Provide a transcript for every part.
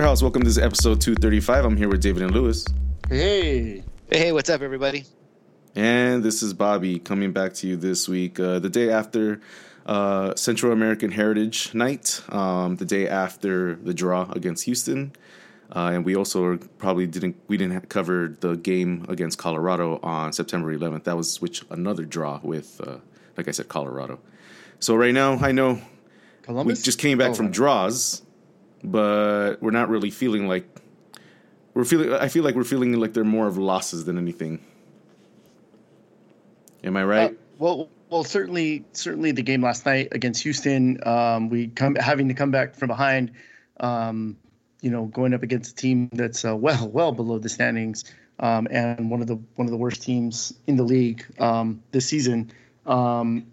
Panzer House. Welcome to this episode 235. I'm here with David and Lewis. Hey. Hey, hey, what's up, everybody? And this is Bobby coming back to you this week, uh, the day after uh, Central American Heritage Night, um, the day after the draw against Houston. Uh, and we also probably didn't we didn't cover the game against Colorado on September 11th. That was which another draw with, uh, like I said, Colorado. So right now, I know Columbus? we just came back Oh, from right. draws, but we're not really feeling like we're feeling. I feel like we're feeling like they're more of losses than anything. Am I right? Uh, well, well, certainly, certainly the game last night against Houston, um, we come having to come back from behind. Um, you know, going up against a team that's uh, well, well below the standings, um, and one of the one of the worst teams in the league um, this season. Um,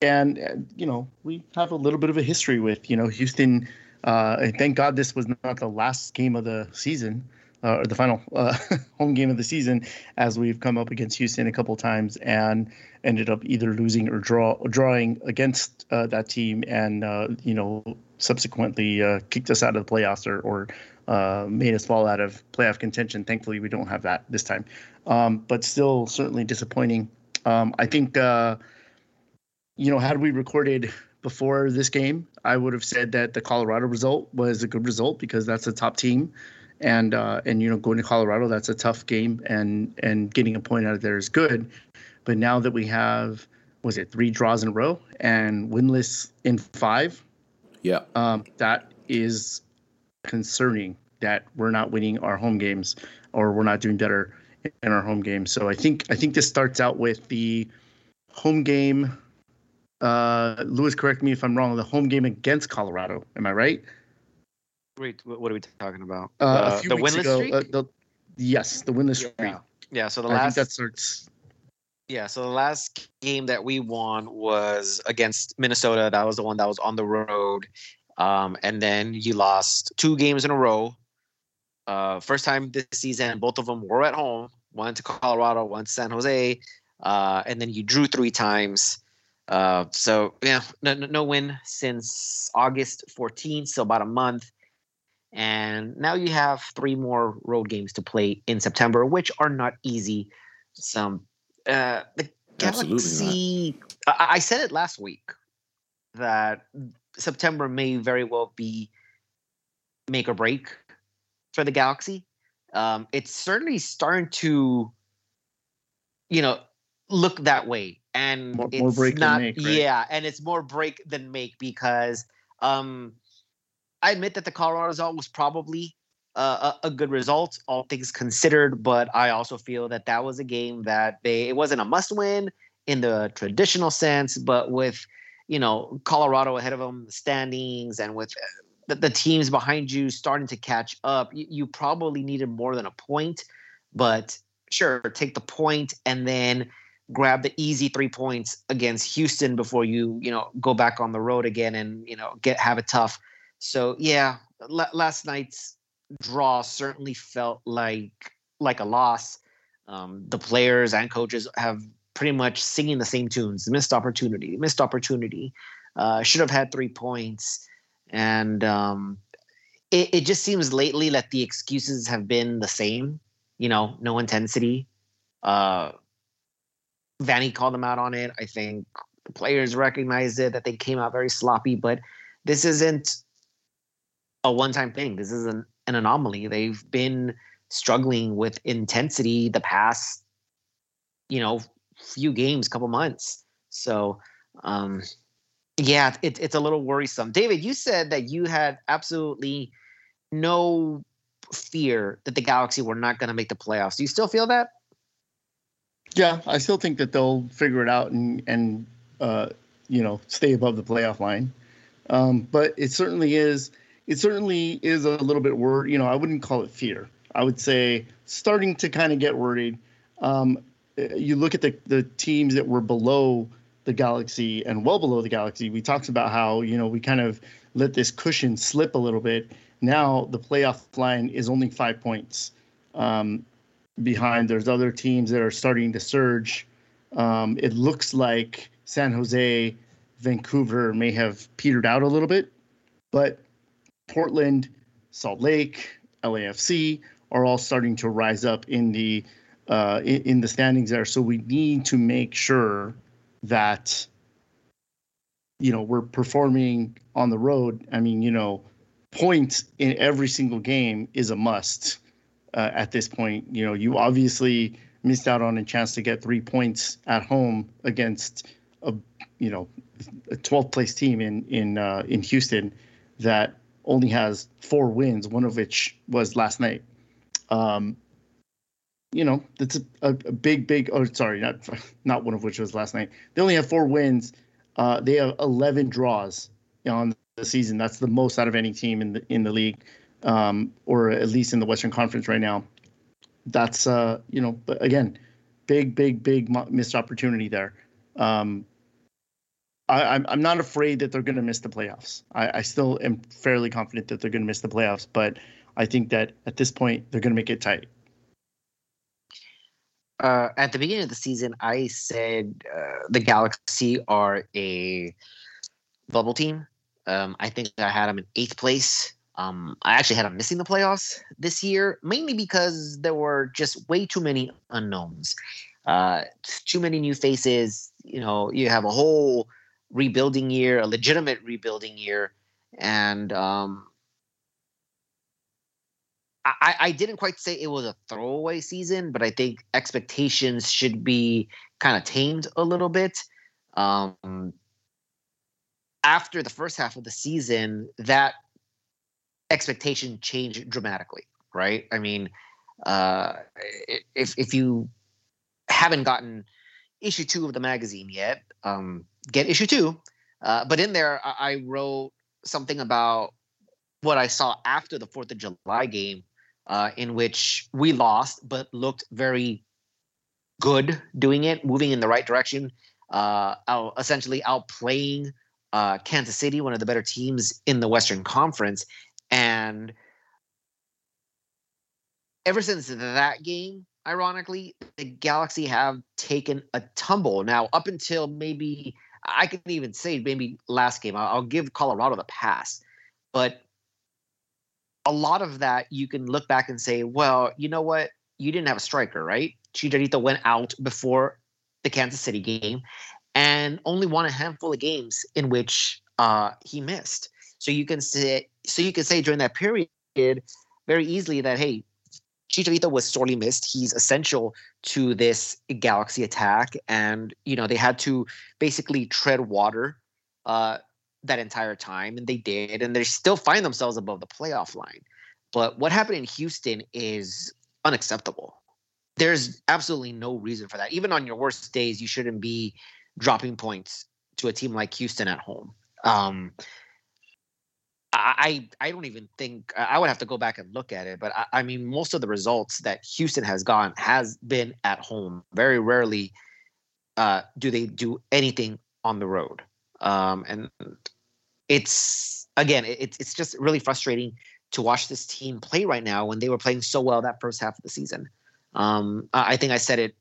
and uh, you know, we have a little bit of a history with you know Houston. Uh, thank God this was not the last game of the season. Uh, or the final uh, home game of the season, as we've come up against Houston a couple times and ended up either losing or draw drawing against uh, that team, and uh, you know subsequently uh, kicked us out of the playoffs or, or uh, made us fall out of playoff contention. Thankfully, we don't have that this time, um, but still certainly disappointing. Um, I think you know had we recorded before this game, I would have said that the Colorado result was a good result because that's a top team and uh, and you know going to Colorado that's a tough game and and getting a point out of there is good, but now that we have was it three draws in a row and winless in five, yeah. um, that is concerning that we're not winning our home games or we're not doing better in our home games. So I think I think this starts out with the home game. Uh, Lewis, correct me if I'm wrong. The home game against Colorado. Am I right? Wait, what are we talking about? Uh, Uh, the winless ago, streak. uh, the, yes, the winless streak. yeah. yeah. So the I think last, that starts. yeah. So the last game that we won was against Minnesota. That was the one that was on the road, um, and then you lost two games in a row. Uh, first time this season, both of them were at home. One to Colorado, one to San Jose, uh, and then you drew three times. Uh, so yeah, no, no, no win since August 14th, so about a month. And now you have three more road games to play in September, which are not easy. Some uh, the Galaxy. I, I said it last week that September may very well be make or break for the Galaxy. Um, it's certainly starting to, you know, look that way, and More- it's more break than not. make, right? Yeah, and it's more break than make because um, I admit that the Colorado result was probably uh, a, a good result, all things considered. But I also feel that that was a game that they it wasn't a must win in the traditional sense, but with you know Colorado ahead of them, the standings, and with uh, the, the teams behind you starting to catch up, you, you probably needed more than a point. But sure, take the point and then grab the easy three points against Houston before you you know go back on the road again and you know get have it tough. So yeah, la- last night's draw certainly felt like like a loss. Um, the players and coaches have pretty much singing the same tunes. Missed opportunity, missed opportunity. Uh, should have had three points, and um, it, it just seems lately that the excuses have been the same. You know, no intensity. Uh, Vanney called them out on it. I think the players recognized it that they came out very sloppy, but this isn't a one-time thing. This is an, an anomaly. They've been struggling with intensity the past, you know, few games, couple months. So, um, yeah, it, it's a little worrisome. David, you said that you had absolutely no fear that the Galaxy were not going to make the playoffs. Do you still feel that? Yeah, I still think that they'll figure it out and and uh, you know stay above the playoff line. Um, but it certainly is. It certainly is a little bit worried. You know, I wouldn't call it fear. I would say starting to kind of get worried. Um, you look at the the teams that were below the Galaxy and well below the Galaxy. We talked about how you know we kind of let this cushion slip a little bit. Now the playoff line is only five points. Um, behind. There's other teams that are starting to surge. Um, it looks like San Jose, Vancouver may have petered out a little bit, but Portland, Salt Lake, LAFC are all starting to rise up in the uh, in, in the standings there. So we need to make sure that you know we're performing on the road. I mean, you know, points in every single game is a must uh, at this point. You know, you obviously missed out on a chance to get three points at home against a you know a 12th place team in in uh, in Houston that only has four wins, one of which was last night. Um, you know, that's a, a, a, big, big. Oh, sorry, not not one of which was last night. They only have four wins. Uh, they have 11 draws on the season. That's the most out of any team in the in the league, um, or at least in the Western Conference right now. That's uh, you know, again, big, big, big missed opportunity there. Um, I, am I'm, I'm not afraid that they're going to miss the playoffs. I, I still am fairly confident that they're going to miss the playoffs, but I think that at this point they're going to make it tight. Uh, at the beginning of the season, I said uh, the Galaxy are a bubble team. Um, I think I had them in eighth place. Um, I actually had them missing the playoffs this year, mainly because there were just way too many unknowns, uh, too many new faces. You know, you have a whole rebuilding year, a legitimate rebuilding year, and um, I, I didn't quite say it was a throwaway season, but I think expectations should be kind of tamed a little bit. Um, after the first half of the season, that expectation changed dramatically, right? I mean, uh, if if you haven't gotten issue two of the magazine yet, um, get issue two. Uh, but in there, I, I wrote something about what I saw after the Fourth of July game uh, in which we lost, but looked very good doing it, moving in the right direction, uh, out, essentially outplaying uh, Kansas City, one of the better teams in the Western Conference. And ever since that game, ironically, the Galaxy have taken a tumble. Now, up until maybe, I can even say maybe last game, I'll, give Colorado the pass. But a lot of that you can look back and say, well, you know what? You didn't have a striker, right? Chicharito went out before the Kansas City game and only won a handful of games in which uh, he missed. So you can say so you can say during that period very easily that hey, Chicharito was sorely missed. He's essential to this Galaxy attack, and you know they had to basically tread water uh, that entire time, and they did, and they still find themselves above the playoff line. But what happened in Houston is unacceptable. There's absolutely no reason for that. Even on your worst days, you shouldn't be dropping points to a team like Houston at home. Um, I I don't even think I would have to go back and look at it, but I, I, mean most of the results that Houston has gotten has been at home. Very rarely uh, do they do anything on the road, um, and it's again, it's it's just really frustrating to watch this team play right now when they were playing so well that first half of the season. Um, I think I said it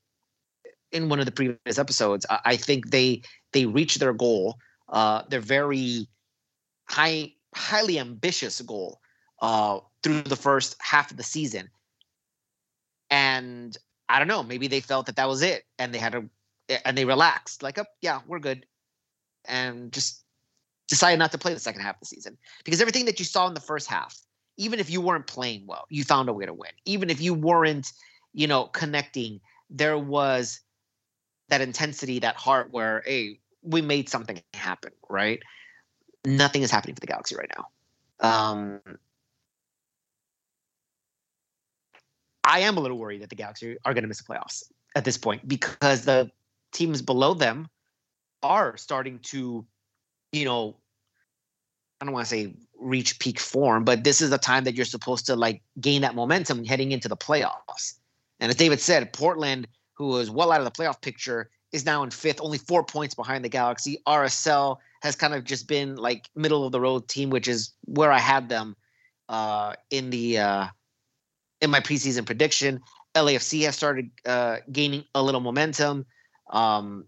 in one of the previous episodes. I think they they reached their goal. Uh, their very high, highly ambitious goal uh, through the first half of the season, and I don't know. Maybe they felt that that was it, and they had to, and they relaxed. Like, oh yeah, we're good, and just decided not to play the second half of the season because everything that you saw in the first half, even if you weren't playing well, you found a way to win. Even if you weren't, you know, connecting, there was that intensity, that heart where, hey, we made something happen, right? Nothing is happening for the Galaxy right now. Um, I am a little worried that the Galaxy are going to miss the playoffs at this point because the teams below them are starting to, you know, I don't want to say reach peak form, but this is the time that you're supposed to like gain that momentum heading into the playoffs. And as David said, Portland, who was well out of the playoff picture, is now in fifth, only four points behind the Galaxy. RSL has kind of just been like middle of the road team, which is where I had them uh, in the uh, in my preseason prediction. LAFC has started uh, gaining a little momentum. Um,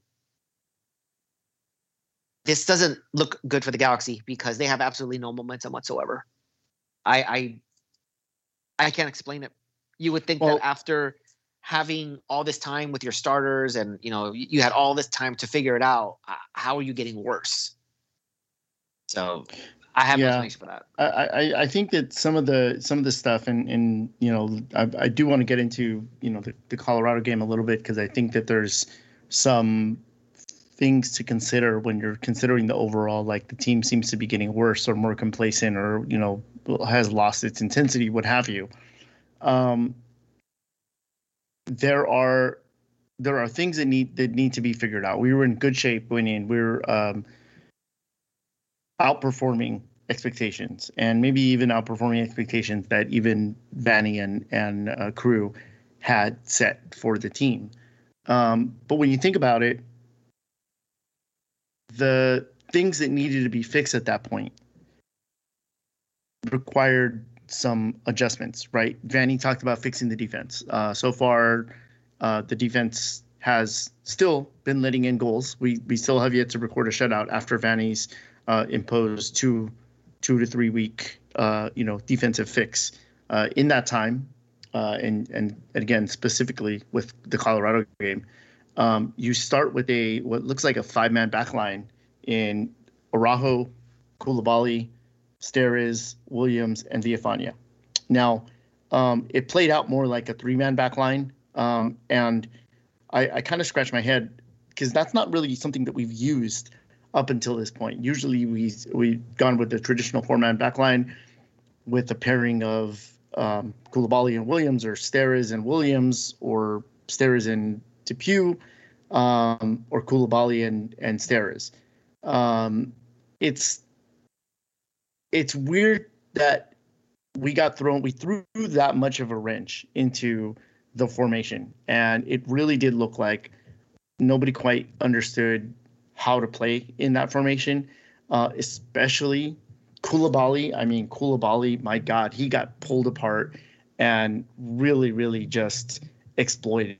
this doesn't look good for the Galaxy because they have absolutely no momentum whatsoever. I, I I can't explain it. You would think Well- that after having all this time with your starters and you know you had all this time to figure it out, uh, how are you getting worse? So I have no Yeah. explanation for that. I, I, I think that some of the some of the stuff and and you know I, I do want to get into you know the, the Colorado game a little bit because I think that there's some things to consider when you're considering the overall like the team seems to be getting worse or more complacent or you know has lost its intensity what have you um there are there are things that need that need to be figured out we were in good shape winning we were um outperforming expectations and maybe even outperforming expectations that even Vanney and and uh, crew had set for the team. Um, but when you think about it, the things that needed to be fixed at that point required some adjustments, right? Vanney talked about fixing the defense. Uh, so far, uh, the defense has still been letting in goals. We we still have yet to record a shutout after Vanney's uh, imposed two two to three week uh, you know defensive fix uh, in that time, uh, and and again specifically with the Colorado game, um, you start with a what looks like a five man backline in Araujo, Coulibaly, Steres, Williams, and Villafaña. Now, um, it played out more like a three man backline, um, and I, I kind of scratched my head because that's not really something that we've used up until this point. Usually we we've gone with the traditional four man backline with a pairing of um, Coulibaly and Williams or Steres and Williams or Steres and DePuy um, or Coulibaly and and Steres. Um, it's it's weird that we got thrown we threw that much of a wrench into the formation and it really did look like nobody quite understood how to play in that formation, uh, especially Coulibaly. I mean, Coulibaly, my God, he got pulled apart and really, really just exploited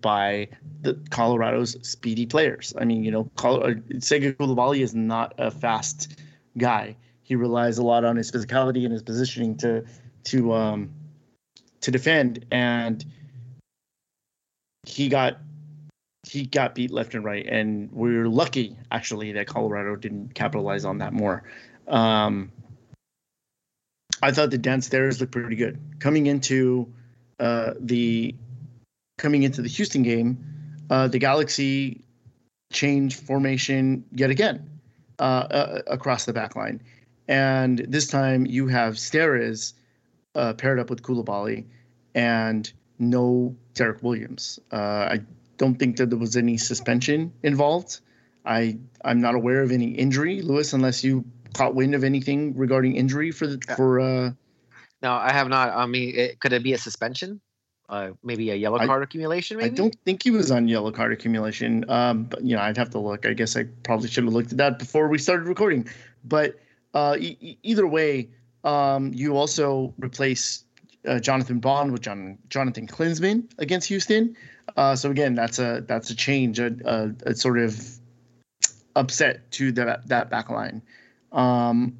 by the Colorado's speedy players. I mean, you know, Col- uh, Sega Coulibaly is not a fast guy. He relies a lot on his physicality and his positioning to to um, to defend, and he got he got beat left and right, and we are lucky actually that Colorado didn't capitalize on that more. Um, I thought the downstairs looked pretty good coming into uh, the coming into the Houston game. Uh, the Galaxy changed formation yet again uh, uh, across the back line, and this time you have Steres uh, paired up with Coulibaly and no Derek Williams. Uh, I don't think that there was any suspension involved. I I'm not aware of any injury, Lewis, unless you caught wind of anything regarding injury for the for. Uh, No, I have not. I mean, it, could it be a suspension? Uh, maybe a yellow I- card accumulation. Maybe. I don't think he was on yellow card accumulation. Um, but you know, I'd have to look. I guess I probably should have looked at that before we started recording. But uh, e- either way, um, you also replace uh, Jonathan Bond with John, Jonathan Klinsmann against Houston. Uh, so again, that's a that's a change, a, a, a sort of upset to that that back line. Um,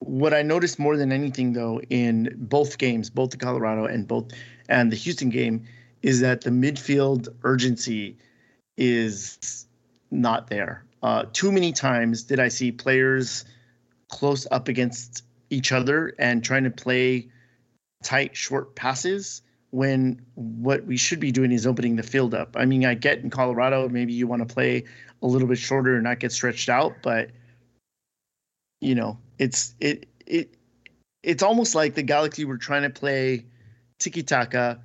what I noticed more than anything, though, in both games, both the Colorado and both and the Houston game, is that the midfield urgency is not there. Uh, too many times did I see players close up against each other and trying to play tight, short passes when what we should be doing is opening the field up. I mean, I get in Colorado, maybe you want to play a little bit shorter and not get stretched out, but you know, it's it it it's almost like the Galaxy were trying to play tiki taka,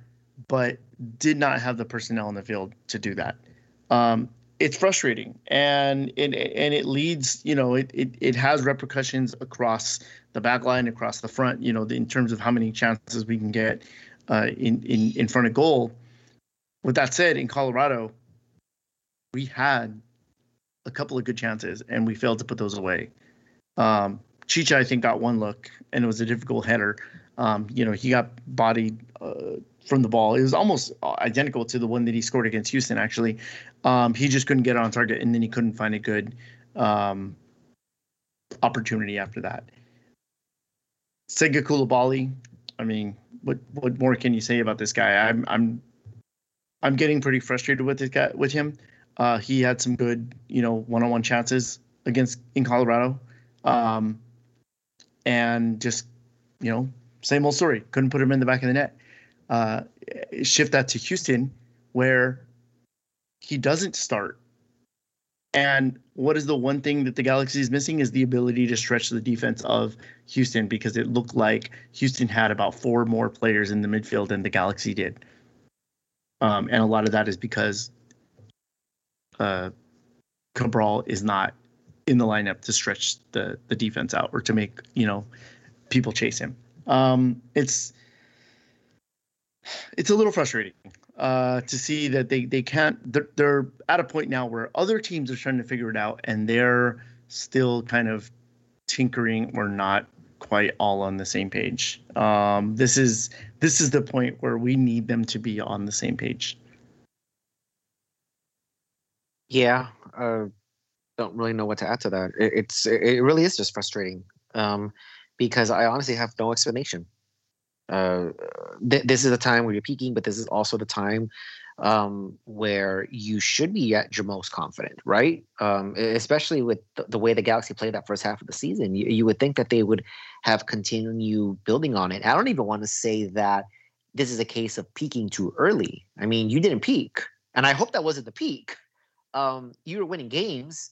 but did not have the personnel in the field to do that. Um, it's frustrating, and it and it leads, you know, it it it has repercussions across the back line, across the front, you know, in terms of how many chances we can get uh, in in in front of goal. With that said, in Colorado, we had a couple of good chances, and we failed to put those away. Um, Chicha, I think, got one look, and it was a difficult header. Um, you know, he got bodied uh, from the ball. It was almost identical to the one that he scored against Houston. Actually, um, he just couldn't get on target, and then he couldn't find a good um, opportunity after that. Sega Coulibaly, I mean, what what more can you say about this guy? I'm I'm I'm getting pretty frustrated with this guy with him. Uh, he had some good, you know, one-on-one chances against in Colorado, um, and just, you know, same old story. Couldn't put him in the back of the net. Uh, shift that to Houston, where he doesn't start. And what is the one thing that the Galaxy is missing is the ability to stretch the defense of Houston because it looked like Houston had about four more players in the midfield than the Galaxy did. Um, and a lot of that is because uh, Cabral is not in the lineup to stretch the the defense out or to make you know people chase him. Um, it's it's a little frustrating uh, to see that they they can't. They're, they're at a point now where other teams are trying to figure it out, and they're still kind of tinkering or not quite all on the same page. Um, this is this is the point where we need them to be on the same page. Yeah, uh, don't really know what to add to that. It, it's it really is just frustrating um, because I honestly have no explanation. Uh, th- this is the time where you're peaking, but this is also the time um, where you should be at your most confident, right? Um, especially with the, the, way the Galaxy played that first half of the season, you, you would think that they would have continued building on it. I don't even want to say that this is a case of peaking too early. I mean, you didn't peak, and I hope that wasn't the peak. Um, you were winning games,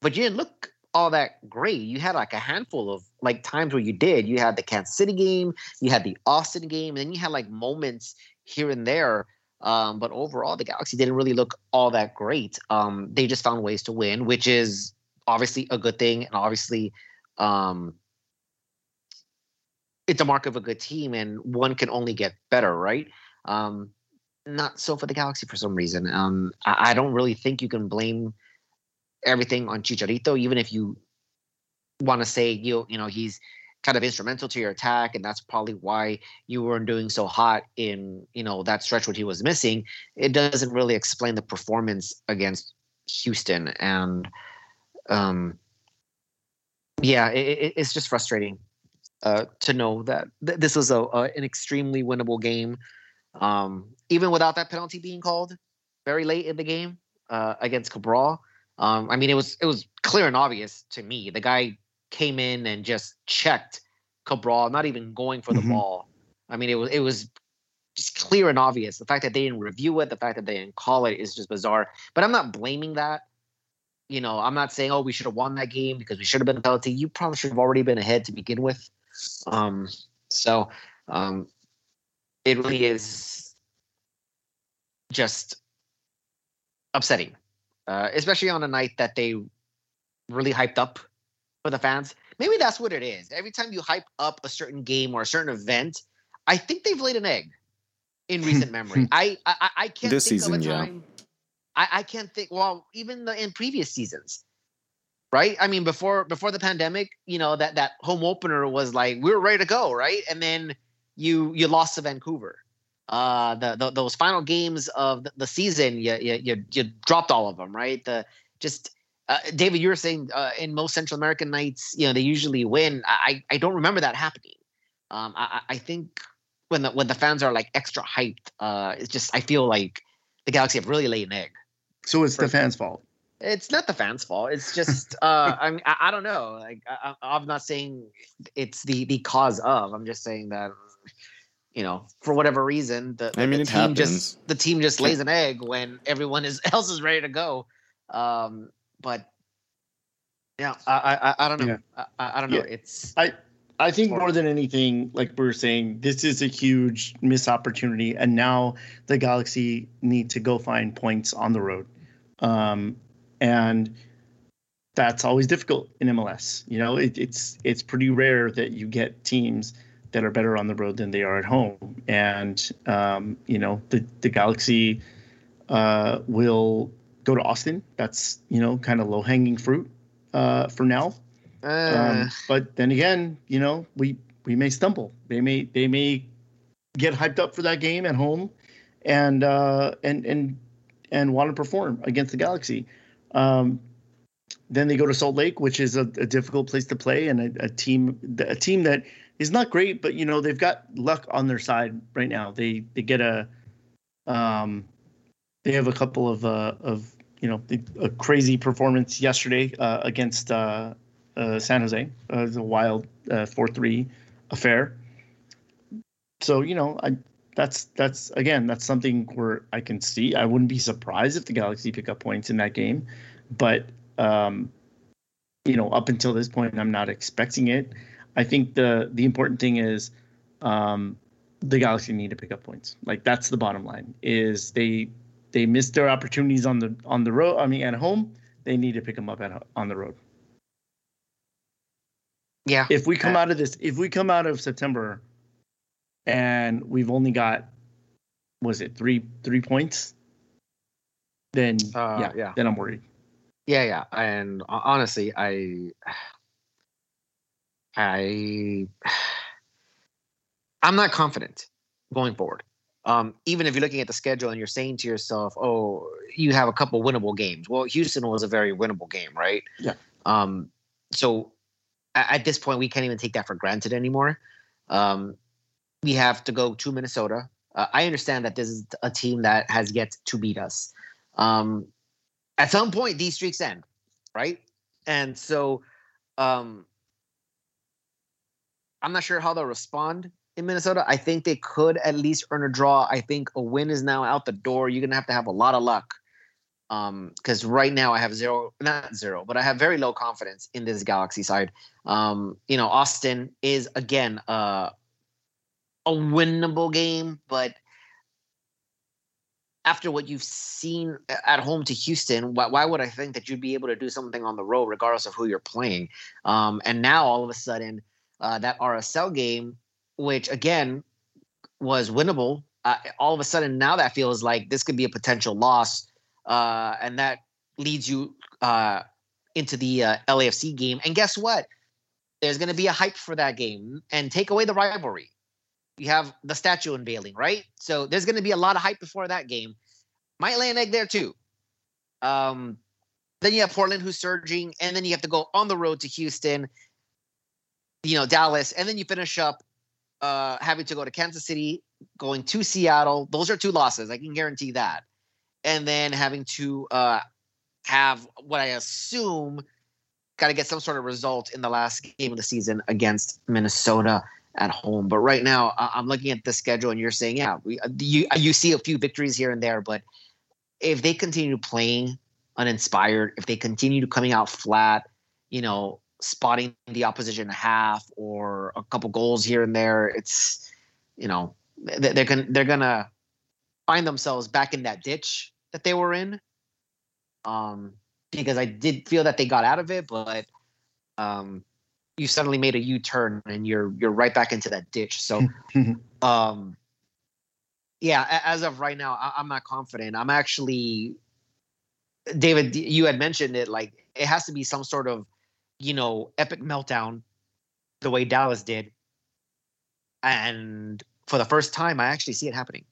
but you didn't look all that great. You had like a handful of like times where you did. You had the Kansas City game, you had the Austin game, and then you had like moments here and there. Um, but overall, the Galaxy didn't really look all that great. Um, they just found ways to win, which is obviously a good thing, and obviously, um, it's a mark of a good team, and one can only get better, right? Um, not so for the Galaxy for some reason. Um, I, I don't really think you can blame everything on Chicharito, even if you want to say you you know he's kind of instrumental to your attack, and that's probably why you weren't doing so hot in you know that stretch when he was missing. It doesn't really explain the performance against Houston, and um, yeah, it, it's just frustrating uh, to know that th- this was a, a, an extremely winnable game, um, even without that penalty being called very late in the game uh, against Cabral. Um, I mean, it was it was clear and obvious to me. The guy came in and just checked Cabral, not even going for the mm-hmm. ball. I mean, it was it was just clear and obvious. The fact that they didn't review it, the fact that they didn't call it is just bizarre. But I'm not blaming that. You know, I'm not saying, oh, we should have won that game because we should have been a penalty. You probably should have already been ahead to begin with. Um, so um, it really is just upsetting uh, especially on a night that they really hyped up for the fans. Maybe that's what it is. Every time you hype up a certain game or a certain event, I think they've laid an egg in recent memory. I, I I can't this think season, of a time. Yeah. I, I can't think. Well, even the, in previous seasons, right? I mean, before before the pandemic, you know that that home opener was like we were ready to go, right? And then you you lost to Vancouver uh, the, the, those final games of the, season, you, you, you you dropped all of them, right? The just uh, David, you were saying uh, in most Central American nights, you know, they usually win. I I don't remember that happening. Um, I I think when the when the fans are like extra hyped, uh, it's just I feel like the Galaxy have really laid an egg. So it's the fans' fault. It's not the fans' fault. It's just uh, I mean I, I don't know. Like I, I'm not saying it's the the cause of. I'm just saying that you know, for whatever reason, the, I mean, the team happens. just the team just lays an egg when everyone is else is ready to go. Um, but yeah, I I, I don't know. Yeah. I, I don't know. Yeah. It's I I think more than anything, like we are saying, this is a huge missed opportunity, and now the Galaxy need to go find points on the road, um, and that's always difficult in MLS. You know, it, it's it's pretty rare that you get teams that are better on the road than they are at home. And um, you know, the the Galaxy uh, will go to Austin. That's you know kind of low hanging fruit uh, for now. Uh. Um, but then again, you know, we we may stumble. They may they may get hyped up for that game at home, and uh, and and and want to perform against the Galaxy. Um, then they go to Salt Lake, which is a, a difficult place to play, and a, a team a team that is not great, but you know they've got luck on their side right now. They they get a um they have a couple of uh of you know a crazy performance yesterday uh, against uh, uh, San Jose. Uh, a wild uh, four three affair. So you know I that's that's again that's something where I can see. I wouldn't be surprised if the Galaxy pick up points in that game, but um, you know up until this point I'm not expecting it. I think the the important thing is um, the Galaxy need to pick up points. Like that's the bottom line. Is they they missed their opportunities on the on the road. I mean, at home, they need to pick them up at on the road. Yeah. If we come out of this, if we come out of September, and we've only got, was it three three points? Then uh, yeah, yeah, then I'm worried. Yeah, yeah, and honestly, I I I'm not confident going forward. Um, even if you're looking at the schedule and you're saying to yourself, "Oh, you have a couple winnable games." Well, Houston was a very winnable game, right? Yeah. Um, so at, this point, we can't even take that for granted anymore. Um, we have to go to Minnesota. Uh, I understand that this is a team that has yet to beat us. Um, at some point, these streaks end, right? And so, um, I'm not sure how they'll respond in Minnesota. I think they could at least earn a draw. I think a win is now out the door. You're gonna have to have a lot of luck. Um, because right now I have zero, not zero, but I have very low confidence in this Galaxy side. Um, you know, Austin is again uh, a winnable game, but after what you've seen at home to Houston, why, why, would I think that you'd be able to do something on the road, regardless of who you're playing? Um, and now all of a sudden, uh, that RSL game, which again was winnable, uh, all of a sudden now that feels like this could be a potential loss, uh, and that leads you uh, into the uh, LAFC game. And guess what? There's going to be a hype for that game, and take away the rivalry. You have the statue unveiling, right? So there's going to be a lot of hype before that game. Might lay an egg there too. Um, then you have Portland who's surging, and then you have to go on the road to Houston you know, Dallas, and then you finish up uh, having to go to Kansas City, going to Seattle. Those are two losses. I can guarantee that. And then having to uh, have what I assume got to get some sort of result in the last game of the season against Minnesota at home. But right now, I'm looking at the schedule, and you're saying, yeah, we, uh, you you see a few victories here and there, but if they continue playing uninspired, if they continue to coming out flat, you know, spotting the opposition half or a couple goals here and there. It's you know they're gonna they're gonna find themselves back in that ditch that they were in. Um, because I did feel that they got out of it, but um, you suddenly made a U turn and you're you're right back into that ditch. So, um, yeah, as of right now, I, I'm not confident. I'm actually, David, you had mentioned it. Like it has to be some sort of you know, epic meltdown the way Dallas did. And for the first time, I actually see it happening.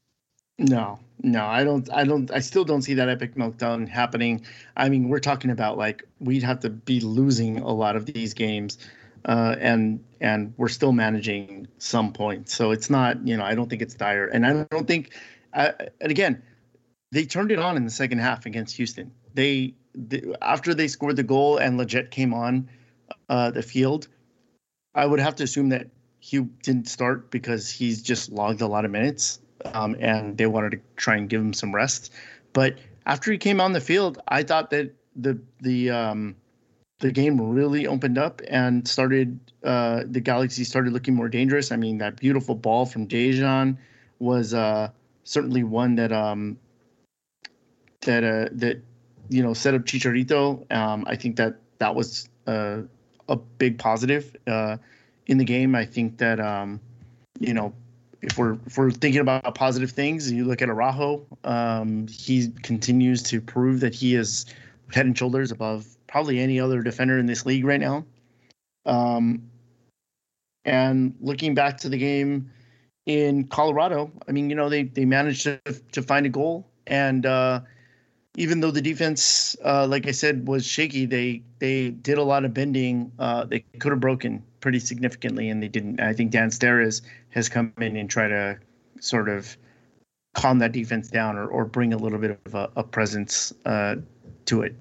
No, no, I don't. I don't. I still don't see that epic meltdown happening. I mean, we're talking about like we'd have to be losing a lot of these games, uh, and and we're still managing some points. So it's not. You know, I don't think it's dire, and I don't think. Uh, and again, they turned it on in the second half against Houston. They, they after they scored the goal and Lletget came on, uh, the field, I would have to assume that he didn't start because he's just logged a lot of minutes, um, and they wanted to try and give him some rest. But after he came on the field, I thought that the the um, the game really opened up and started. Uh, the Galaxy started looking more dangerous. I mean, that beautiful ball from Dejan was uh, certainly one that um, that uh, that you know set up Chicharito. Um, I think that that was uh, a big positive uh, in the game. I think that um, you know if we're if we're thinking about positive things, you look at Araujo. Um, he continues to prove that he is head and shoulders above probably any other defender in this league right now. Um, and looking back to the game in Colorado, I mean, you know, they they managed to to find a goal, and uh, even though the defense, uh, like I said, was shaky, they they did a lot of bending. Uh, they could have broken pretty significantly, and they didn't. I think Dan Steres has come in and try to sort of calm that defense down or, or bring a little bit of a, a presence uh, to it.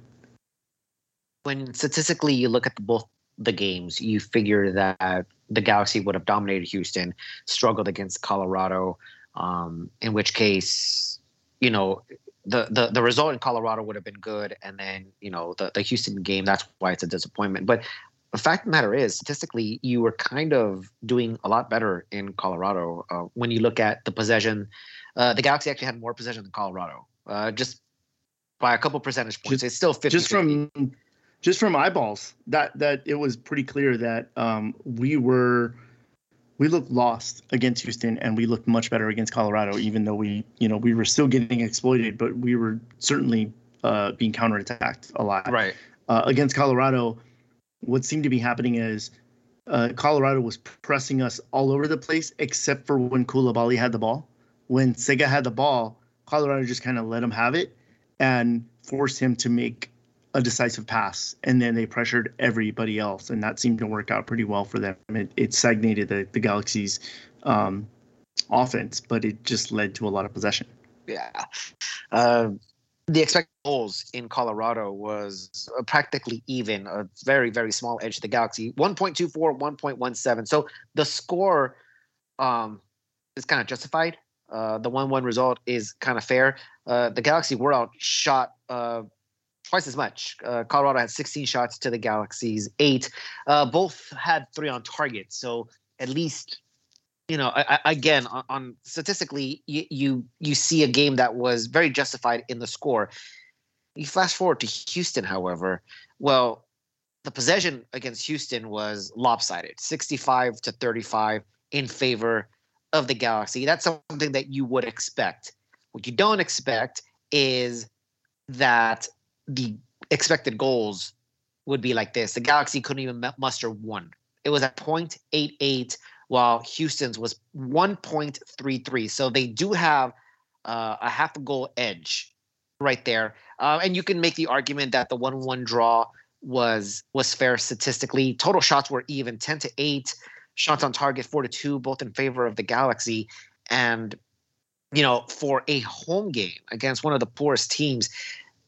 When statistically you look at the, both the games, you figure that the Galaxy would have dominated Houston, struggled against Colorado, um, in which case, you know, the, the the result in Colorado would have been good, and then you know the the Houston game. That's why it's a disappointment. But the fact of the matter is, statistically, you were kind of doing a lot better in Colorado. Uh, when you look at the possession, uh, the Galaxy actually had more possession than Colorado, uh, just by a couple percentage points. Just, it's still 50 just from just from eyeballs. That that it was pretty clear that um, we were we looked lost against Houston, and we looked much better against Colorado. Even though we you know we were still getting exploited, but we were certainly uh, being counterattacked a lot. right. uh, against Colorado, what seemed to be happening is uh, Colorado was pressing us all over the place, except for when Coulibaly had the ball. When Sega had the ball, Colorado just kind of let him have it and forced him to make a decisive pass. And then they pressured everybody else, and that seemed to work out pretty well for them. It, it stagnated the, the Galaxy's um, offense, but it just led to a lot of possession. Yeah. Uh, the expected goals in Colorado was uh, practically even, a very, very small edge to the Galaxy 1.24, 1.17. So the score um, is kind of justified. Uh, the 1 1 result is kind of fair. Uh, the Galaxy were outshot uh, twice as much. Uh, Colorado had 16 shots to the Galaxy's eight. Uh, both had three on target. So at least you know, I, I, again, on, on statistically, you, you see a game that was very justified in the score. You flash forward to Houston, however, well, the possession against Houston was lopsided, sixty-five to thirty-five in favor of the Galaxy. That's something that you would expect. What you don't expect is that the expected goals would be like this. The Galaxy couldn't even muster one. It was at 0.88 while Houston's was 1.33. So they do have uh, a half a goal edge right there. Uh, and you can make the argument that the 1-1 draw was was fair statistically. Total shots were even 10 to 8, shots on target 4 to 2, both in favor of the Galaxy. And you know, for a home game against one of the poorest teams,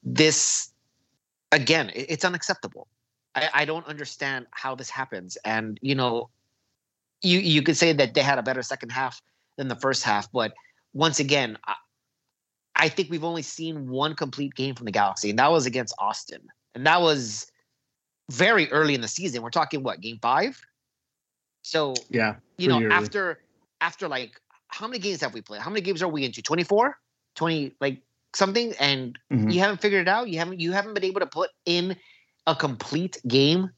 this again, it's unacceptable. I, I don't understand how this happens. And you know, you you could say that they had a better second half than the first half, but once again, I, I think we've only seen one complete game from the Galaxy, and that was against Austin, and that was very early in the season. We're talking what game five. So yeah, you know early. after after like how many games have we played? How many games are we into? 24? 20 like something and mm-hmm. you haven't figured it out? You haven't you haven't been able to put in a complete game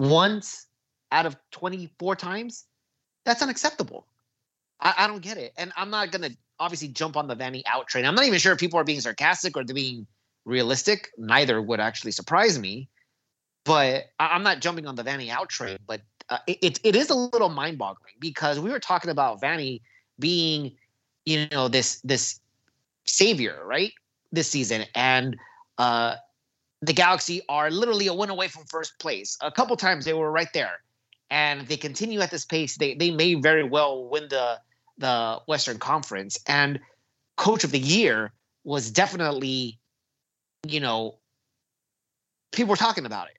once out of 24 times, that's unacceptable. I, I don't get it. And I'm not going to obviously jump on the Vanney out train. I'm not even sure if people are being sarcastic or they're being realistic. Neither would actually surprise me. But I, am not jumping on the Vanney out train. But uh, it, it is a little mind boggling because we were talking about Vanney being, you know, this this savior, right? This season. And uh, the Galaxy are literally a win away from first place. A couple times they were right there and they continue at this pace, they they may very well win the the Western Conference. And Coach of the Year was definitely, you know, people were talking about it.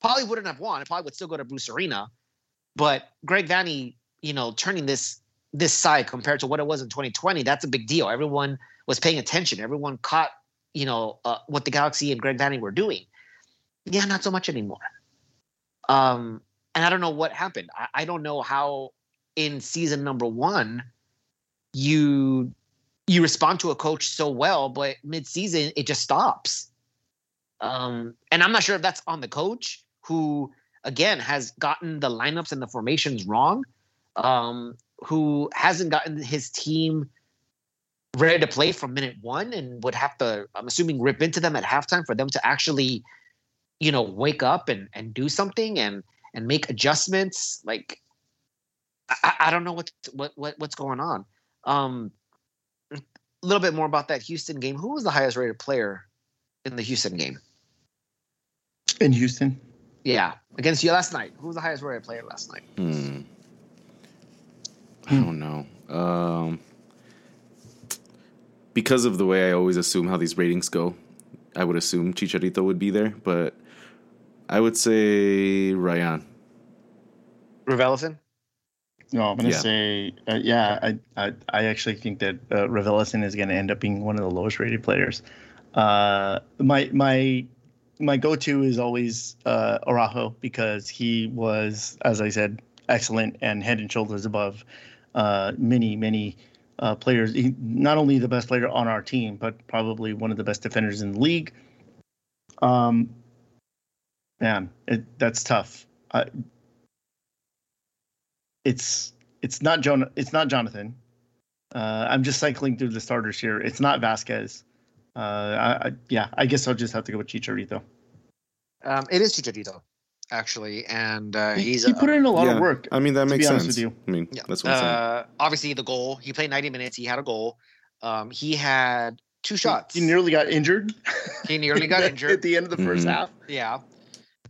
Probably wouldn't have won. It probably would still go to Bruce Arena, but Greg Vanney, you know, turning this this side compared to what it was in 2020, that's a big deal. Everyone was paying attention. Everyone caught, you know, uh, what the Galaxy and Greg Vanney were doing. Yeah, not so much anymore. Um, and I don't know what happened. I, I don't know how in season number one you you respond to a coach so well, but mid-season it just stops. Um, and I'm not sure if that's on the coach who again has gotten the lineups and the formations wrong, um, who hasn't gotten his team ready to play from minute one and would have to, I'm assuming, rip into them at halftime for them to actually, you know, wake up and and do something. And and make adjustments. Like I, I don't know what, what what what's going on. Um, a little bit more about that Houston game. Who was the highest rated player in the Houston game? In Houston. Yeah, against you last night. Who was the highest rated player last night? Hmm. I don't know. Um, because of the way I always assume how these ratings go, I would assume Chicharito would be there, but I would say Ryan. Raveloson? No, I'm gonna Yeah. say, uh, yeah, I, I, I actually think that uh, Raveloson is gonna end up being one of the lowest rated players. Uh, my my my go-to is always uh, Araujo because he was, as I said, excellent and head and shoulders above uh, many many uh, players. He, not only the best player on our team, but probably one of the best defenders in the league. Um, man, it, that's tough. It's it's not Jon it's not Jonathan. Uh, I'm just cycling through the starters here. It's not Vasquez. Uh, I, I, yeah, I guess I'll just have to go with Chicharito. Um, it is Chicharito, actually, and uh, He, he's he a- put in a lot yeah, of work. I mean, that makes sense. with you. I mean, Yeah. that's what I'm saying. uh, obviously the goal. He played 90 minutes. He had a goal. Um, he had two shots. He nearly got injured. He nearly got injured at the end of the 1st Mhm. half. Yeah.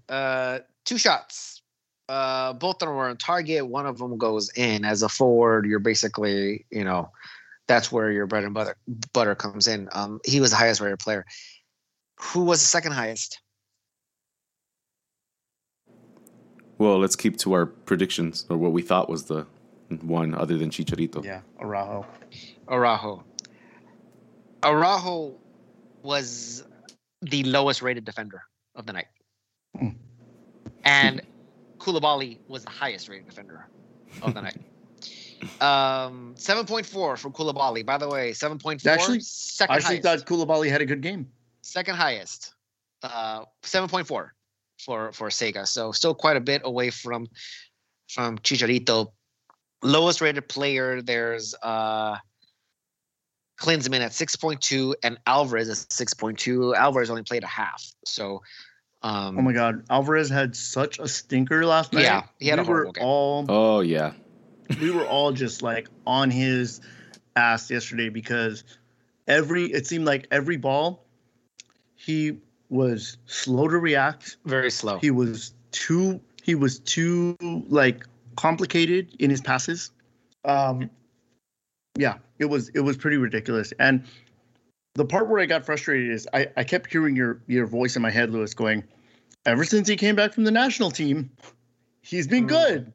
Uh, two shots. Uh, both of them were on target. One of them goes in. As a forward, you're basically, you know, that's where your bread and butter butter comes in. Um, he was the highest rated player. Who was the second highest? Well, let's keep to our predictions or what we thought was the one other than Chicharito. Yeah, Araujo. Araujo. Araujo was the lowest rated defender of the night. Hmm. And Coulibaly was the highest rated defender of the night. Um, 7.4 for Coulibaly. By the way, 7.4. Actually- second I actually highest. thought Coulibaly had a good game. second highest. Uh, 7.4 for for Sega. So still quite a bit away from from Chicharito. Lowest rated player, there's uh Klinsmann at 6.2 and Alvarez at 6.2. Alvarez only played a half. So um Oh my God, Alvarez had such a stinker last night. Yeah, he had a we were game. all Oh yeah, we were all just like on his ass yesterday because every it seemed like every ball he was slow to react. very slow. He was too he was too like complicated in his passes. Um yeah, it was it was pretty ridiculous. And the part where I got frustrated is I, I kept hearing your your voice in my head, Lewis, going, ever since he came back from the national team, he's been Mm. good.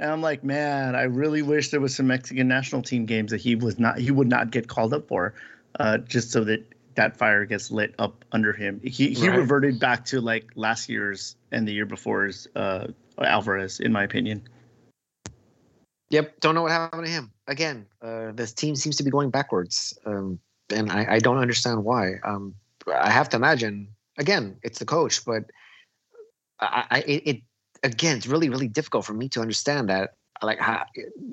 And I'm like, man, I really wish there was some Mexican national team games that he was not he would not get called up for, uh, just so that that fire gets lit up under him. He he Right. reverted back to like last year's and the year before's uh, Alvarez, in my opinion. Yep, don't know what happened to him. Again, uh, this team seems to be going backwards, um, and I, I don't understand why. Um, I have to imagine again, it's the coach, but I, I it, it again, it's really really difficult for me to understand that. Like, how,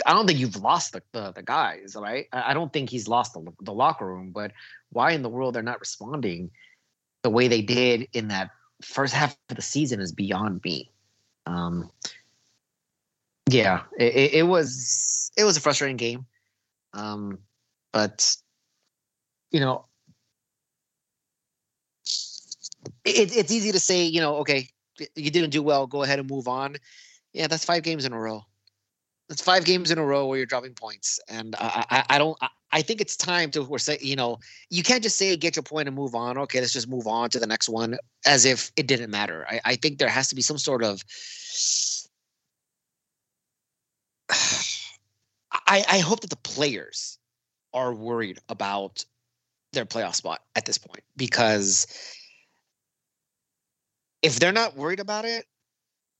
I don't think you've lost the, the, the guys, right? I, don't think he's lost the, the locker room, but why in the world they're not responding the way they did in that first half of the season is beyond me. Um, yeah, it, it was it was a frustrating game, um, but you know, it, it's easy to say, you know, okay, you didn't do well, go ahead and move on. Yeah, that's five games in a row. That's five games in a row where you're dropping points, and I, I, I don't. I, I think it's time to we're say, you know, you can't just say get your point and move on. Okay, let's just move on to the next one as if it didn't matter. I, I think there has to be some sort of I, I hope that the players are worried about their playoff spot at this point because if they're not worried about it,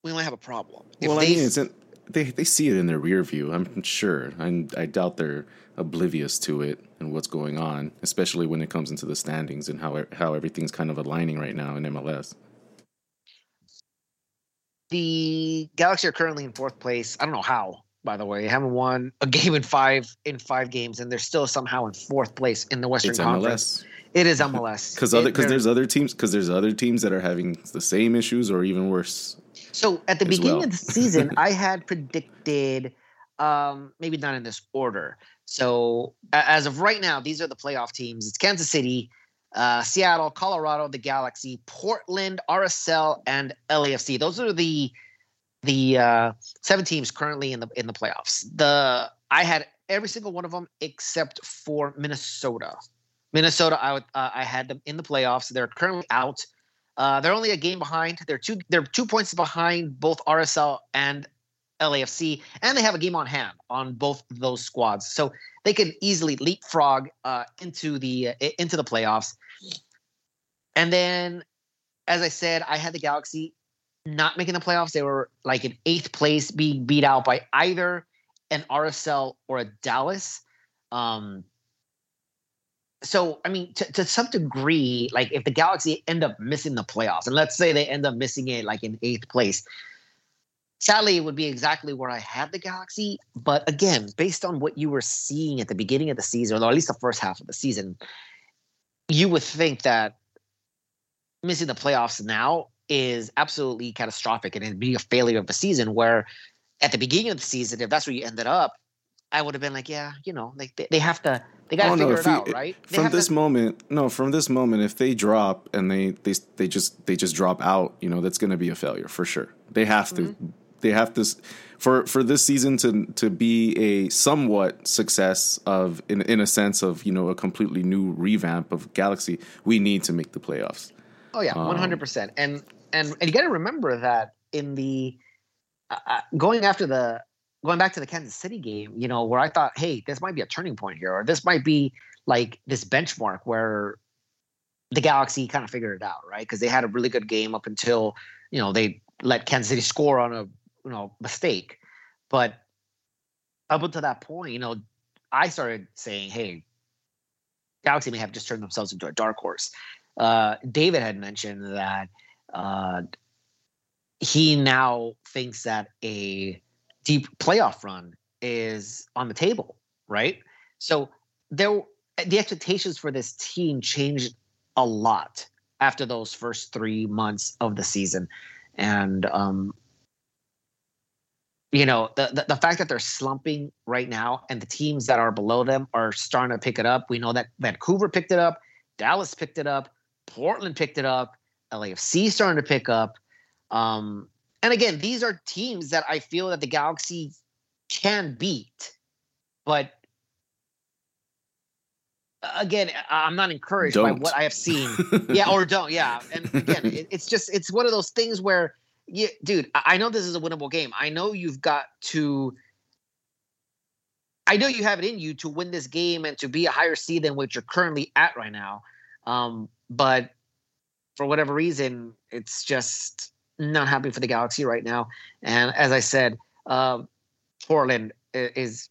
we might have a problem. If well, I mean, it's in, they they see it in their rear view. I'm sure. I I doubt they're oblivious to it and what's going on, especially when it comes into the standings and how how everything's kind of aligning right now in MLS. the Galaxy are currently in fourth place. I don't know how, by the way. They haven't won a game in five in five games, and they're still somehow in fourth place in the Western It's Conference. MLS It is MLS. because other because there's other teams because there's other teams that are having the same issues or even worse. So at the beginning well. of the season, I had predicted, um, maybe not in this order. So as of right now, these are the playoff teams. It's Kansas City, uh, Seattle, Colorado, the Galaxy, Portland, RSL, and LAFC. Those are the the uh, seven teams currently in the in the playoffs. The I had every single one of them except for Minnesota. Minnesota, I would, uh, I had them in the playoffs. They're currently out. Uh, they're only a game behind. They're two. They're two points behind both RSL and LAFC, and they have a game on hand on both those squads, so they could easily leapfrog uh, into the uh, into the playoffs. And then, as I said, I had the Galaxy not making the playoffs. They were like in eighth place, being beat out by either an RSL or a Dallas. Um, so I mean, to, to some degree, like if the Galaxy end up missing the playoffs, and let's say they end up missing it like in eighth place, sadly, it would be exactly where I had the Galaxy. But again, based on what you were seeing at the beginning of the season, or at least the first half of the season, you would think that missing the playoffs now is absolutely catastrophic and it'd be a failure of the season. Where at the beginning of the season, if that's where you ended up, I would have been like, yeah, you know, like they, they have to they got to oh, figure no, it we, out, right? They from this to, moment, no, from this moment, if they drop and they they they just they just drop out, you know, that's going to be a failure for sure. They have to mm-hmm. they have to for for this season to to be a somewhat success of in in a sense of you know a completely new revamp of Galaxy. We need to make the playoffs. Oh yeah, one hundred percent. And and and you got to remember that in the uh, uh, going after the going back to the Kansas City game, you know, where I thought, hey, this might be a turning point here, or this might be like this benchmark where the Galaxy kind of figured it out, right? Because they had a really good game up until you know they let Kansas City score on a you know mistake, but up until that point, you know, I started saying, hey, Galaxy may have just turned themselves into a dark horse. Uh, David had mentioned that uh, he now thinks that a deep playoff run is on the table, right? So there, the expectations for this team changed a lot after those first three months of the season, and um, you know the, the, the fact that they're slumping right now, and the teams that are below them are starting to pick it up. We know that Vancouver picked it up, Dallas picked it up, Portland picked it up, LAFC starting to pick up. Um, and again, these are teams that I feel that the Galaxy can beat, but again, I'm not encouraged don't. by what I have seen. yeah, or don't. Yeah, and again, it, it's just it's one of those things where, yeah, dude, I know this is a winnable game. I know you've got to. I know you have it in you to win this game and to be a higher seed than what you're currently at right now. Um, but for whatever reason, it's just not happy for the Galaxy right now. And as I said, uh, Portland is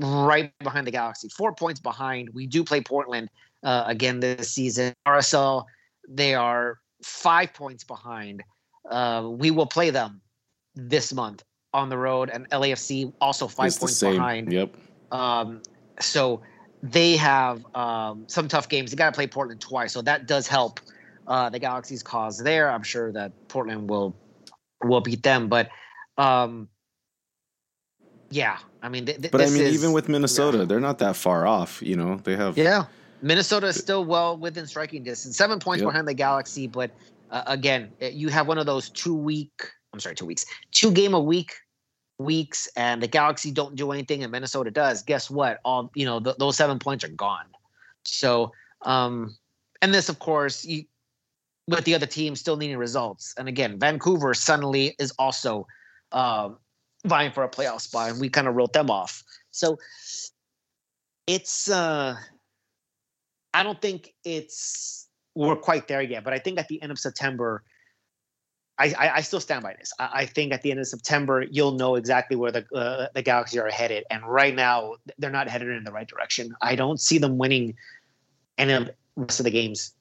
right behind the Galaxy, four points behind. We do play Portland uh, again this season. RSL, they are five points behind. Uh, we will play them this month on the road, and LAFC also five it's points behind. Yep. Um, so they have um, some tough games. They got to play Portland twice, so that does help uh, the Galaxy's cause there. I'm sure that Portland will will beat them, but um, yeah, I mean, th- th- but I mean, is, even with Minnesota, yeah. they're not that far off. You know, they have yeah. Minnesota is still well within striking distance, seven points yep. behind the Galaxy. But uh, again, you have one of those two week. I'm sorry, two weeks, two game a week weeks, and the Galaxy don't do anything, and Minnesota does. Guess what? All you know, th- those seven points are gone. So, um, and this, of course, you with the other team still needing results. And again, Vancouver suddenly is also um, vying for a playoff spot, and we kind of wrote them off. So it's uh, I don't think it's we're quite there yet, but I think at the end of September. I, I, I still stand by this. I, I, think at the end of September, you'll know exactly where the uh, the Galaxy are headed. And right now, they're not headed in the right direction. I don't see them winning any of the rest of the games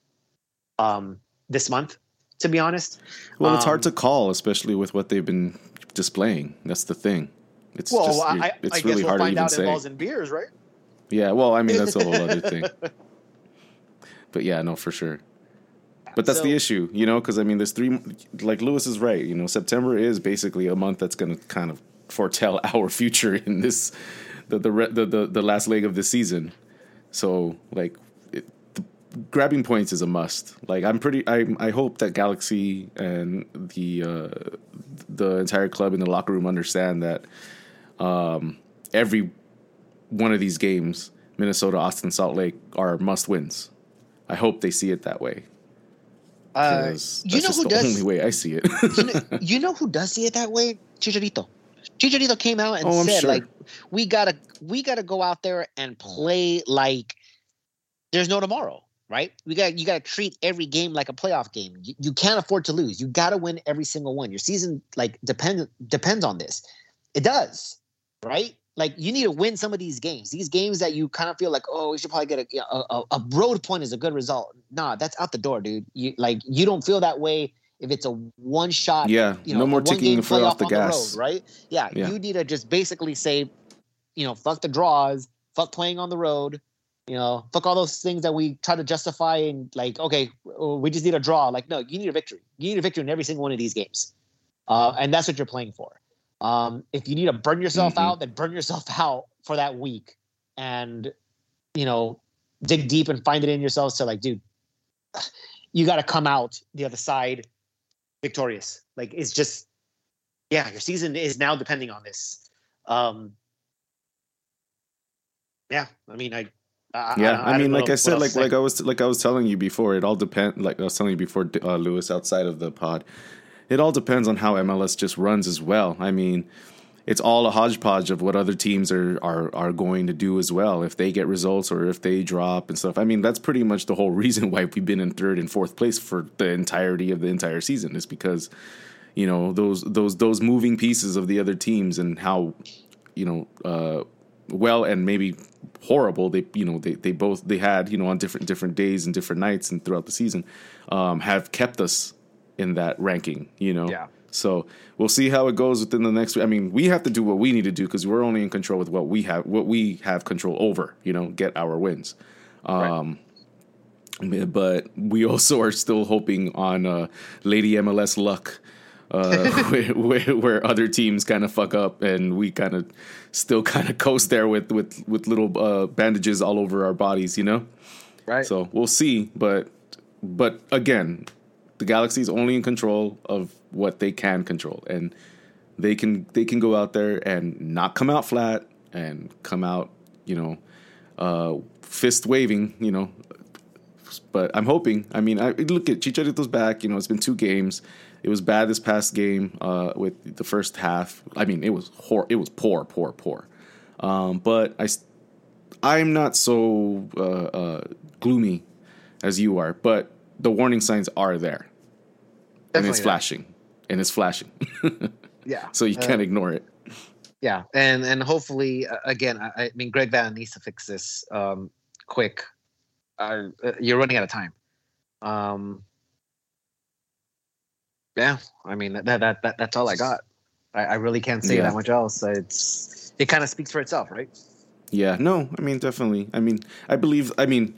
um, this month, to be honest. Well, it's um, hard to call, especially with what they've been displaying. That's the thing. It's well, just, I, it's I really we'll hard to even say. Balls and beers, right? Yeah, well, I mean that's a whole other thing. But yeah, no, for sure. But that's so, the issue, you know, because I mean, there's three. Like Lewis is right. You know, September is basically a month that's going to kind of foretell our future in this, the the the the, the last leg of the season. So like grabbing points is a must. Like I'm pretty, I I hope that Galaxy and the uh, the entire club in the locker room understand that um, every one of these games, Minnesota, Austin, Salt Lake, are must wins. I hope they see it that way. Uh, you know who the does? only way I see it. you, know, you know who does see it that way? Chicharito. Chicharito came out and Oh, said, sure. like, we gotta we gotta go out there and play like there's no tomorrow, right? We got you gotta treat every game like a playoff game. You, you can't afford to lose. You gotta win every single one. Your season like depends depends on this. It does, right? Like you need to win some of these games. These games that you kind of feel like, oh, we should probably get a, a a road point is a good result. Nah, that's out the door, dude. You like you don't feel that way if it's a one shot yeah, you know, no more a one ticking game the foot off the gas. road, right? Yeah, Yeah. you need to just basically say, you know, fuck the draws, fuck playing on the road, you know, fuck all those things that we try to justify and like, okay, oh, we just need a draw. Like, no, you need a victory. You need a victory in every single one of these games, uh, and that's what you're playing for. Um, if you need to burn yourself Mhm. out, then burn yourself out for that week, and you know, dig deep and find it in yourselves to like, dude, you got to come out the other side victorious. Like it's just, yeah, your season is now depending on this. Um, yeah, I mean, I, I yeah, I, don't mean, know like I said, like like I was like I was telling you before, it all depends. Like I was telling you before, uh, Lewis, outside of the pod, it all depends on how MLS just runs as well. I mean, it's all a hodgepodge of what other teams are are are going to do as well. If they get results or if they drop and stuff. I mean, that's pretty much the whole reason why we've been in third and fourth place for the entirety of the entire season is because you know those those those moving pieces of the other teams and how you know uh, well and maybe horrible. They you know they, they both they had you know on different different days and different nights and throughout the season um, have kept us in that ranking you know? Yeah. so we'll see how it goes within the next i mean we have to do what we need to do because we're only in control with what we have what we have control over you know get our wins. Um but we also are still hoping on uh, lady mls luck uh, where, where, where other teams kind of fuck up and we kind of still kind of coast there with with with little uh, bandages all over our bodies, you know. right? So we'll see, but but again, the Galaxy's only in control of what they can control, and they can they can go out there and not come out flat and come out, you know, uh, fist waving, you know. But I'm hoping. I mean, I look at Chicharito's back. You know, it's been two games. It was bad this past game uh, with the first half. I mean, it was hor- It was poor, poor, poor. Um, but I'm not so uh, uh, gloomy as you are. But the warning signs are there, and Definitely it's there. flashing, and it's flashing. yeah. so you Uh, can't ignore it. Yeah, and and hopefully, uh, again, I, I mean, Greg Van needs to fix this um, quick. Uh, uh, you're running out of time. Um, yeah, I mean that that, that that's all I got. I, I really can't say Yeah. that much else. It's it kind of speaks for itself, right? Yeah, no, I mean definitely. I mean, I believe. I mean,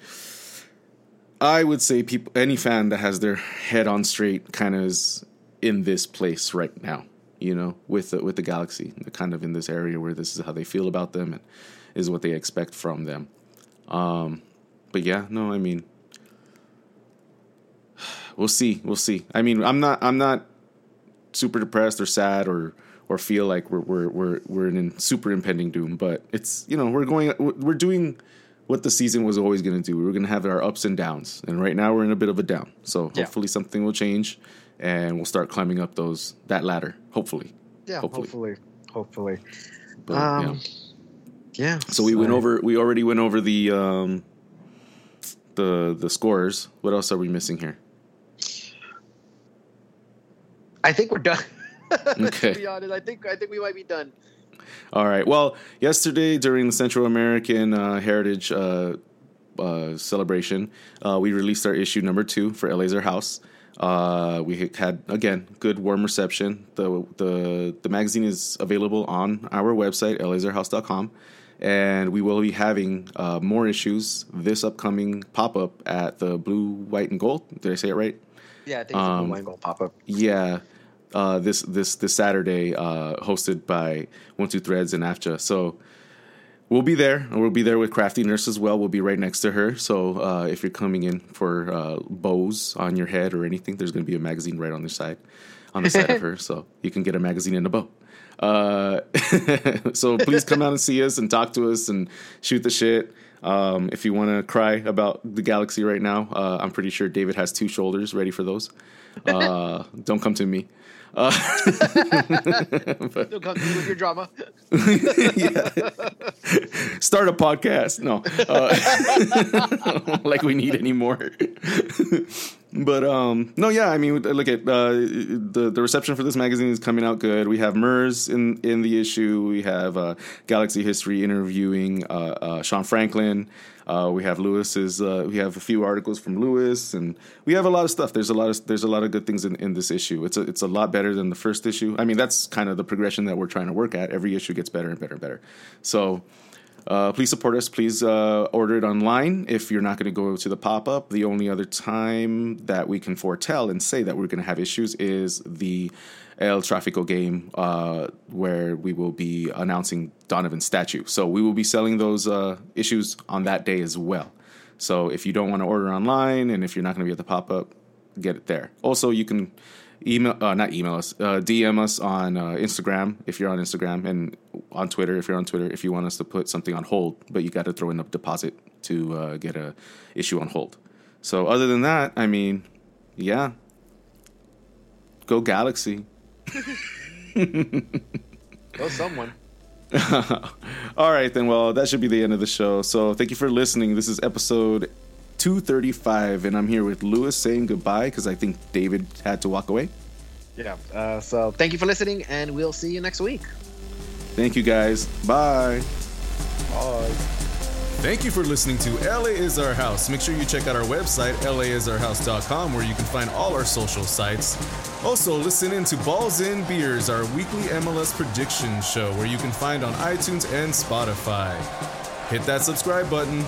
I would say people, any fan that has their head on straight, kind of is in this place right now. You know, with the, with the Galaxy, they're kind of in this area where this is how they feel about them and is what they expect from them. Um, but yeah, no, I mean, we'll see, we'll see. I mean, I'm not, I'm not super depressed or sad or or feel like we're we're we're we're in super impending doom. But it's you know we're going we're doing what the season was always going to do. We're going to have our ups and downs, and right now we're in a bit of a down. So Yeah. hopefully something will change, and we'll start climbing up those that ladder. Hopefully, Yeah, Hopefully. hopefully, hopefully. but yeah. Um, yeah. So we went over. We already went over the um the the scores. What else are we missing here? I think we're done. Okay. to be honest, I think I think we might be done. All right. Well, yesterday during the Central American uh, Heritage uh, uh, celebration, uh, we released our issue number two for LA is Our House. Uh, we had again good warm reception. the the The magazine is available on our website laisourhouse.com, and we will be having uh, more issues this upcoming pop up at the Blue, White, and Gold. Did I say it right? Yeah, I think Um, wine goal pop up. Yeah, uh, this this this Saturday, uh, hosted by One Two Threads and AFCHA. So we'll be there. We'll be there with Crafty Nurse as well. We'll be right next to her. So uh, if you're coming in for uh, bows on your head or anything, there's going to be a magazine right on the side, on the side of her, so you can get a magazine and a bow. Uh, so please come out and see us and talk to us and shoot the shit. Um, if you want to cry about the galaxy right now, uh, I'm pretty sure David has two shoulders ready for those. Uh, don't come to me. Uh, but, Don't come with your drama. yeah. Start a podcast. No, uh, like we need any more. but um, no, yeah. I mean, look at uh, the the reception for this magazine is coming out good. We have Murs in in the issue. We have uh, Galaxy History interviewing uh, uh, Sean Franklin. Uh, we have Lewis's. Uh, we have a few articles from Lewis, and we have a lot of stuff. There's a lot of there's a lot of good things in, in this issue. It's a it's a lot better than the first issue. I mean, that's kind of the progression that we're trying to work at. Every issue gets better and better and better. So. Uh, please support us. Please uh, order it online if you're not going to go to the pop up. The only other time that we can foretell and say that we're going to have issues is the El Trafico game uh, where we will be announcing Donovan's statue. So we will be selling those uh, issues on that day as well. So if you don't want to order online and if you're not going to be at the pop up, get it there. Also, you can email, uh, not email us, uh, DM us on uh, Instagram if you're on Instagram and on Twitter if you're on Twitter if you want us to put something on hold, but you got to throw in a deposit to uh, get a issue on hold. So other than that, I mean, yeah, go Galaxy. Go someone. All right, then. Well, that should be the end of the show. So thank you for listening. This is episode 235, and I'm here with Lewis saying goodbye because I think David had to walk away. Yeah. Uh, so thank you for listening, and we'll see you next week. Thank you, guys. Bye. Bye. Thank you for listening to LA is Our House. Make sure you check out our website, laisourhouse.com, where you can find all our social sites. Also, listen in to Balls in Beers, our weekly MLS prediction show, where you can find on iTunes and Spotify. Hit that subscribe button.